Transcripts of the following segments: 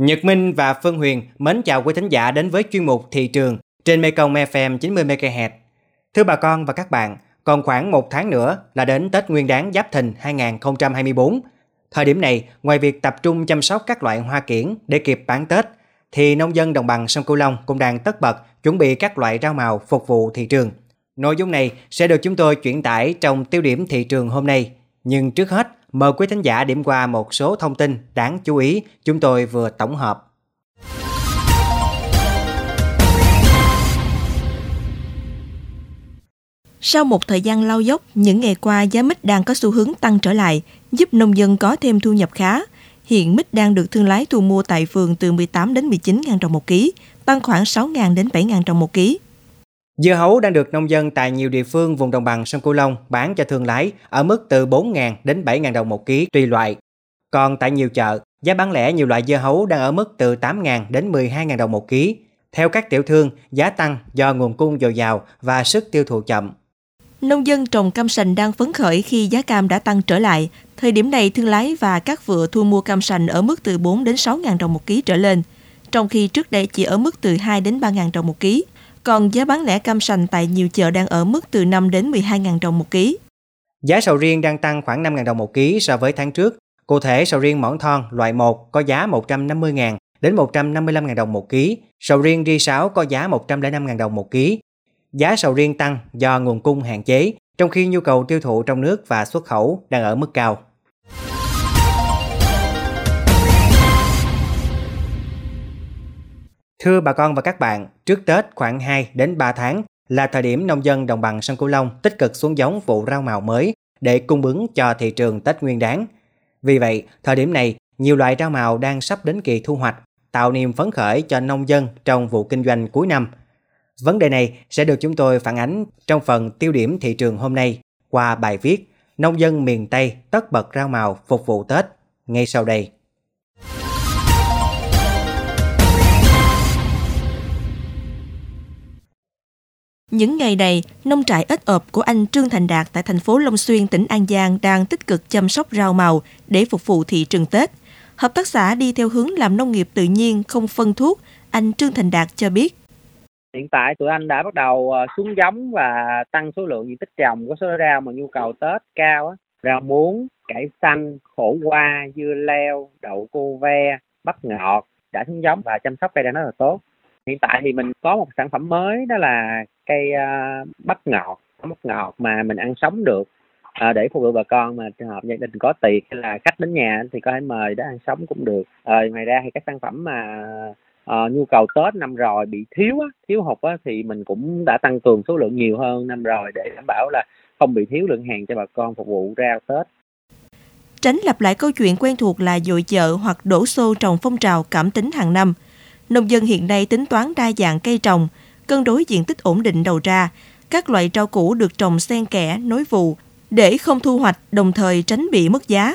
Nhật Minh và Phương Huyền mến chào quý thính giả đến với chuyên mục Thị trường trên Mekong FM 90MHz. Thưa bà con và các bạn, còn khoảng một tháng nữa là đến Tết Nguyên đán Giáp Thìn 2024. Thời điểm này, ngoài việc tập trung chăm sóc các loại hoa kiển để kịp bán Tết, thì nông dân đồng bằng sông Cửu Long cũng đang tất bật chuẩn bị các loại rau màu phục vụ thị trường. Nội dung này sẽ được chúng tôi chuyển tải trong tiêu điểm thị trường hôm nay. Nhưng trước hết, mời quý thính giả điểm qua một số thông tin đáng chú ý chúng tôi vừa tổng hợp. Sau một thời gian lao dốc, những ngày qua giá mít đang có xu hướng tăng trở lại, giúp nông dân có thêm thu nhập khá. Hiện mít đang được thương lái thu mua tại phường từ 18 đến 19 ngàn đồng một ký, tăng khoảng 6 ngàn đến 7 ngàn đồng một ký. Dưa hấu đang được nông dân tại nhiều địa phương vùng đồng bằng sông Cửu Long bán cho thương lái ở mức từ 4.000 đến 7.000 đồng một ký tùy loại. Còn tại nhiều chợ, giá bán lẻ nhiều loại dưa hấu đang ở mức từ 8.000 đến 12.000 đồng một ký. Theo các tiểu thương, giá tăng do nguồn cung dồi dào và sức tiêu thụ chậm. Nông dân trồng cam sành đang phấn khởi khi giá cam đã tăng trở lại. Thời điểm này, thương lái và các vựa thu mua cam sành ở mức từ 4 đến 6.000 đồng một ký trở lên, trong khi trước đây chỉ ở mức từ 2 đến 3.000 đồng một ký. Còn giá bán lẻ cam sành tại nhiều chợ đang ở mức từ 5 đến 12.000 đồng một ký. Giá sầu riêng đang tăng khoảng 5.000 đồng một ký so với tháng trước. Cụ thể, sầu riêng mỏng thon loại 1 có giá 150.000 đến 155.000 đồng một ký. Sầu riêng ri 6 có giá 105.000 đồng một ký. Giá sầu riêng tăng do nguồn cung hạn chế, trong khi nhu cầu tiêu thụ trong nước và xuất khẩu đang ở mức cao. Thưa bà con và các bạn, trước Tết khoảng 2 đến 3 tháng là thời điểm nông dân đồng bằng sông Cửu Long tích cực xuống giống vụ rau màu mới để cung ứng cho thị trường Tết Nguyên đáng. Vì vậy, thời điểm này, nhiều loại rau màu đang sắp đến kỳ thu hoạch, tạo niềm phấn khởi cho nông dân trong vụ kinh doanh cuối năm. Vấn đề này sẽ được chúng tôi phản ánh trong phần tiêu điểm thị trường hôm nay qua bài viết Nông dân miền Tây tất bật rau màu phục vụ Tết ngay sau đây. Những ngày này, nông trại ếch ộp của anh Trương Thành Đạt tại thành phố Long Xuyên, tỉnh An Giang đang tích cực chăm sóc rau màu để phục vụ thị trường Tết. Hợp tác xã đi theo hướng làm nông nghiệp tự nhiên, không phân thuốc, anh Trương Thành Đạt cho biết. Hiện tại tụi anh đã bắt đầu ờ, xuống giống và tăng số lượng diện tích trồng của số rau mà nhu cầu Tết cao á. Rau muống, cải xanh, khổ qua, dưa leo, đậu cô ve, bắp ngọt đã xuống giống và chăm sóc cây đã rất là tốt. Hiện tại thì mình có một sản phẩm mới đó là cây uh, ờ, bắp ngọt, bắp ngọt mà mình ăn sống được à, để phục vụ bà con mà trường hợp gia đình có tiệc hay là khách đến nhà thì có thể mời để ăn sống cũng được. À, ngoài ra thì các sản phẩm mà uh, nhu cầu Tết năm rồi bị thiếu á, thiếu hụt á, thì mình cũng đã tăng cường số lượng nhiều hơn năm rồi để đảm bảo là không bị thiếu lượng hàng cho bà con phục vụ rau Tết. Tránh lặp lại câu chuyện quen thuộc là dội chợ hoặc đổ xô trồng phong trào cảm tính hàng năm. Nông dân hiện nay tính toán đa dạng cây trồng, cân đối diện tích ổn định đầu ra, các loại rau củ được trồng xen kẽ, nối vụ để không thu hoạch đồng thời tránh bị mất giá.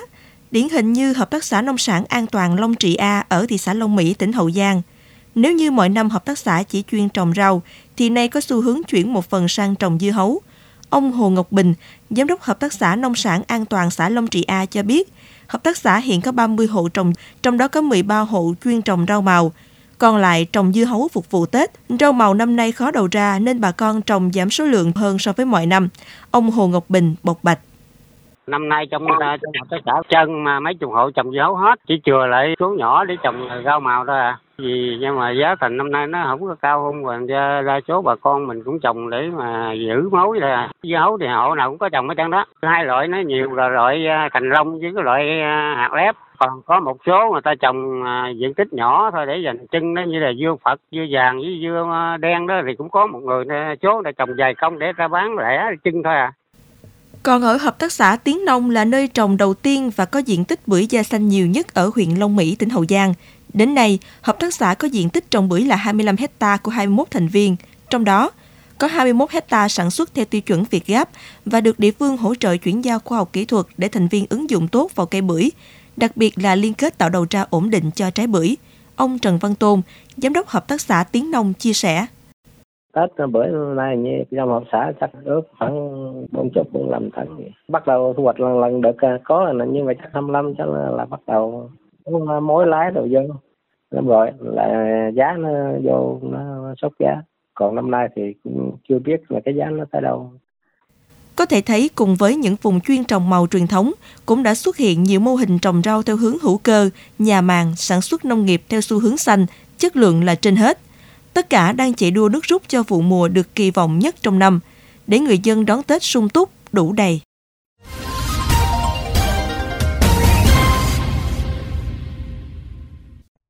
Điển hình như Hợp tác xã Nông sản An toàn Long Trị A ở thị xã Long Mỹ, tỉnh Hậu Giang – nếu như mọi năm hợp tác xã chỉ chuyên trồng rau, thì nay có xu hướng chuyển một phần sang trồng dưa hấu. Ông Hồ Ngọc Bình, Giám đốc Hợp tác xã Nông sản An toàn xã Long Trị A cho biết, hợp tác xã hiện có 30 hộ trồng, trong đó có 13 hộ chuyên trồng rau màu. Còn lại trồng dưa hấu phục vụ Tết, rau màu năm nay khó đầu ra nên bà con trồng giảm số lượng hơn so với mọi năm. Ông Hồ Ngọc Bình bộc bạch năm nay trong ờ, trong hợp tác xã chân mà mấy chục hộ trồng dưa hấu hết chỉ chừa lại số nhỏ để trồng rau màu thôi à. Vì nhưng mà giá thành năm nay nó không có cao hơn còn ra, ra số bà con mình cũng trồng để mà giữ mối là à. Dưa hấu thì hộ nào cũng có trồng hết trơn đó. Hai loại nó nhiều là loại ờ, cành rong với cái loại ờ, hạt lép. Còn có một số người ta trồng diện tích nhỏ thôi để dành chân đó như là dưa phật dưa vàng với dưa đen đó thì cũng có một người số đã trồng vài công để ra bán lẻ chân thôi à còn ở Hợp tác xã Tiến Nông là nơi trồng đầu tiên và có diện tích bưởi da xanh nhiều nhất ở huyện Long Mỹ, tỉnh Hậu Giang. Đến nay, hợp tác xã có diện tích trồng bưởi là 25 hecta của 21 thành viên, trong đó có 21 hecta sản xuất theo tiêu chuẩn Việt Gáp và được địa phương hỗ trợ chuyển giao khoa học kỹ thuật để thành viên ứng dụng tốt vào cây bưởi, đặc biệt là liên kết tạo đầu ra ổn định cho trái bưởi. Ông Trần Văn Tôn, Giám đốc Hợp tác xã Tiến Nông chia sẻ. Tết bữa nay như trong hợp xã chắc ước khoảng bốn chục bốn năm tấn. Bắt đầu thu hoạch lần lần được à, có là như vậy chắc 25 chắc là, là bắt đầu mối lái đầu vô rồi là giá nó vô nó sốc giá còn năm nay thì cũng chưa biết là cái giá nó tới đâu có thể thấy cùng với những vùng chuyên trồng màu truyền thống cũng đã xuất hiện nhiều mô hình trồng rau theo hướng hữu cơ, nhà màng, sản xuất nông nghiệp theo xu hướng xanh, chất lượng là trên hết. Tất cả đang chạy đua nước rút cho vụ mùa được kỳ vọng nhất trong năm, để người dân đón Tết sung túc, đủ đầy.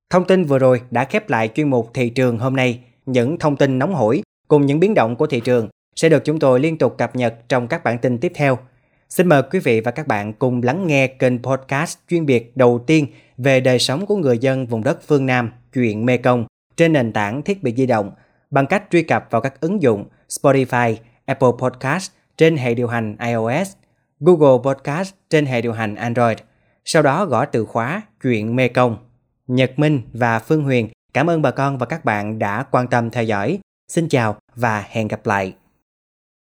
Thông tin vừa rồi đã khép lại chuyên mục thị trường hôm nay. Những thông tin nóng hổi cùng những biến động của thị trường sẽ được chúng tôi liên tục cập nhật trong các bản tin tiếp theo. Xin mời quý vị và các bạn cùng lắng nghe kênh podcast chuyên biệt đầu tiên về đời sống của người dân vùng đất phương Nam, chuyện Mê Công trên nền tảng thiết bị di động bằng cách truy cập vào các ứng dụng Spotify, Apple Podcast trên hệ điều hành iOS, Google Podcast trên hệ điều hành Android. Sau đó gõ từ khóa chuyện Mê Công. Nhật Minh và Phương Huyền cảm ơn bà con và các bạn đã quan tâm theo dõi. Xin chào và hẹn gặp lại.